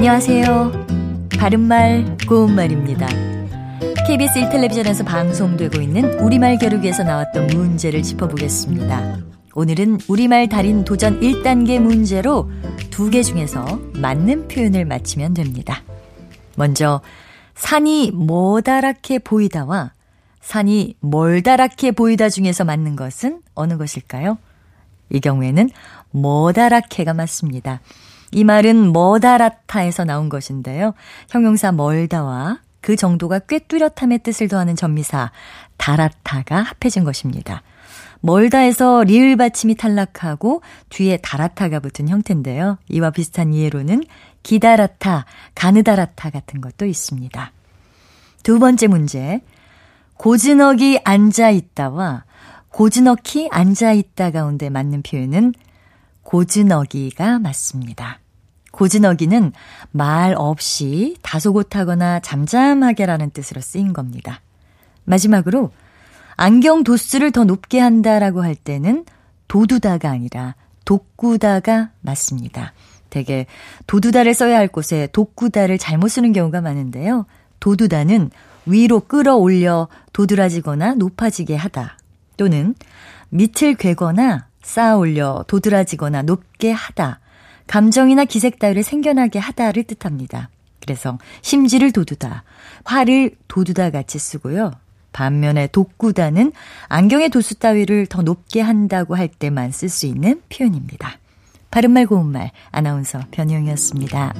안녕하세요. 바른말, 고운말입니다. KBS 1텔레비전에서 방송되고 있는 우리말 겨루기에서 나왔던 문제를 짚어보겠습니다. 오늘은 우리말 달인 도전 1단계 문제로 두 개 중에서 맞는 표현을 맞히면 됩니다. 먼저, 산이 모다랗게 보이다와 산이 멀다랗게 보이다 중에서 맞는 것은 어느 것일까요? 이 경우에는 모다랗게가 맞습니다. 이 말은 머다랗다에서 나온 것인데요. 형용사 멀다와 그 정도가 꽤 뚜렷함의 뜻을 더하는 전미사 다라타가 합해진 것입니다. 멀다에서 리을 받침이 탈락하고 뒤에 다라타가 붙은 형태인데요. 이와 비슷한 이해로는 기다라타, 가느다라타 같은 것도 있습니다. 두 번째 문제. 고즈넉이 앉아 있다와 고즈넉히 앉아 있다 가운데 맞는 표현은 고즈넉이가 맞습니다. 고즈넉이는 말 없이 다소곳하거나 잠잠하게라는 뜻으로 쓰인 겁니다. 마지막으로 안경 도수를 더 높게 한다라고 할 때는 도두다가 아니라 독구다가 맞습니다. 대개 도두다를 써야 할 곳에 독구다를 잘못 쓰는 경우가 많은데요. 도두다는 위로 끌어올려 도드라지거나 높아지게 하다 또는 밑을 괴거나 쌓아 올려 도드라지거나 높게 하다 감정이나 기색 따위를 생겨나게 하다를 뜻합니다. 그래서 심지를 도두다, 화를 도두다 같이 쓰고요. 반면에 독구다는 안경의 도수 따위를 더 높게 한다고 할 때만 쓸 수 있는 표현입니다. 바른말 고운말 아나운서 변희영이었습니다.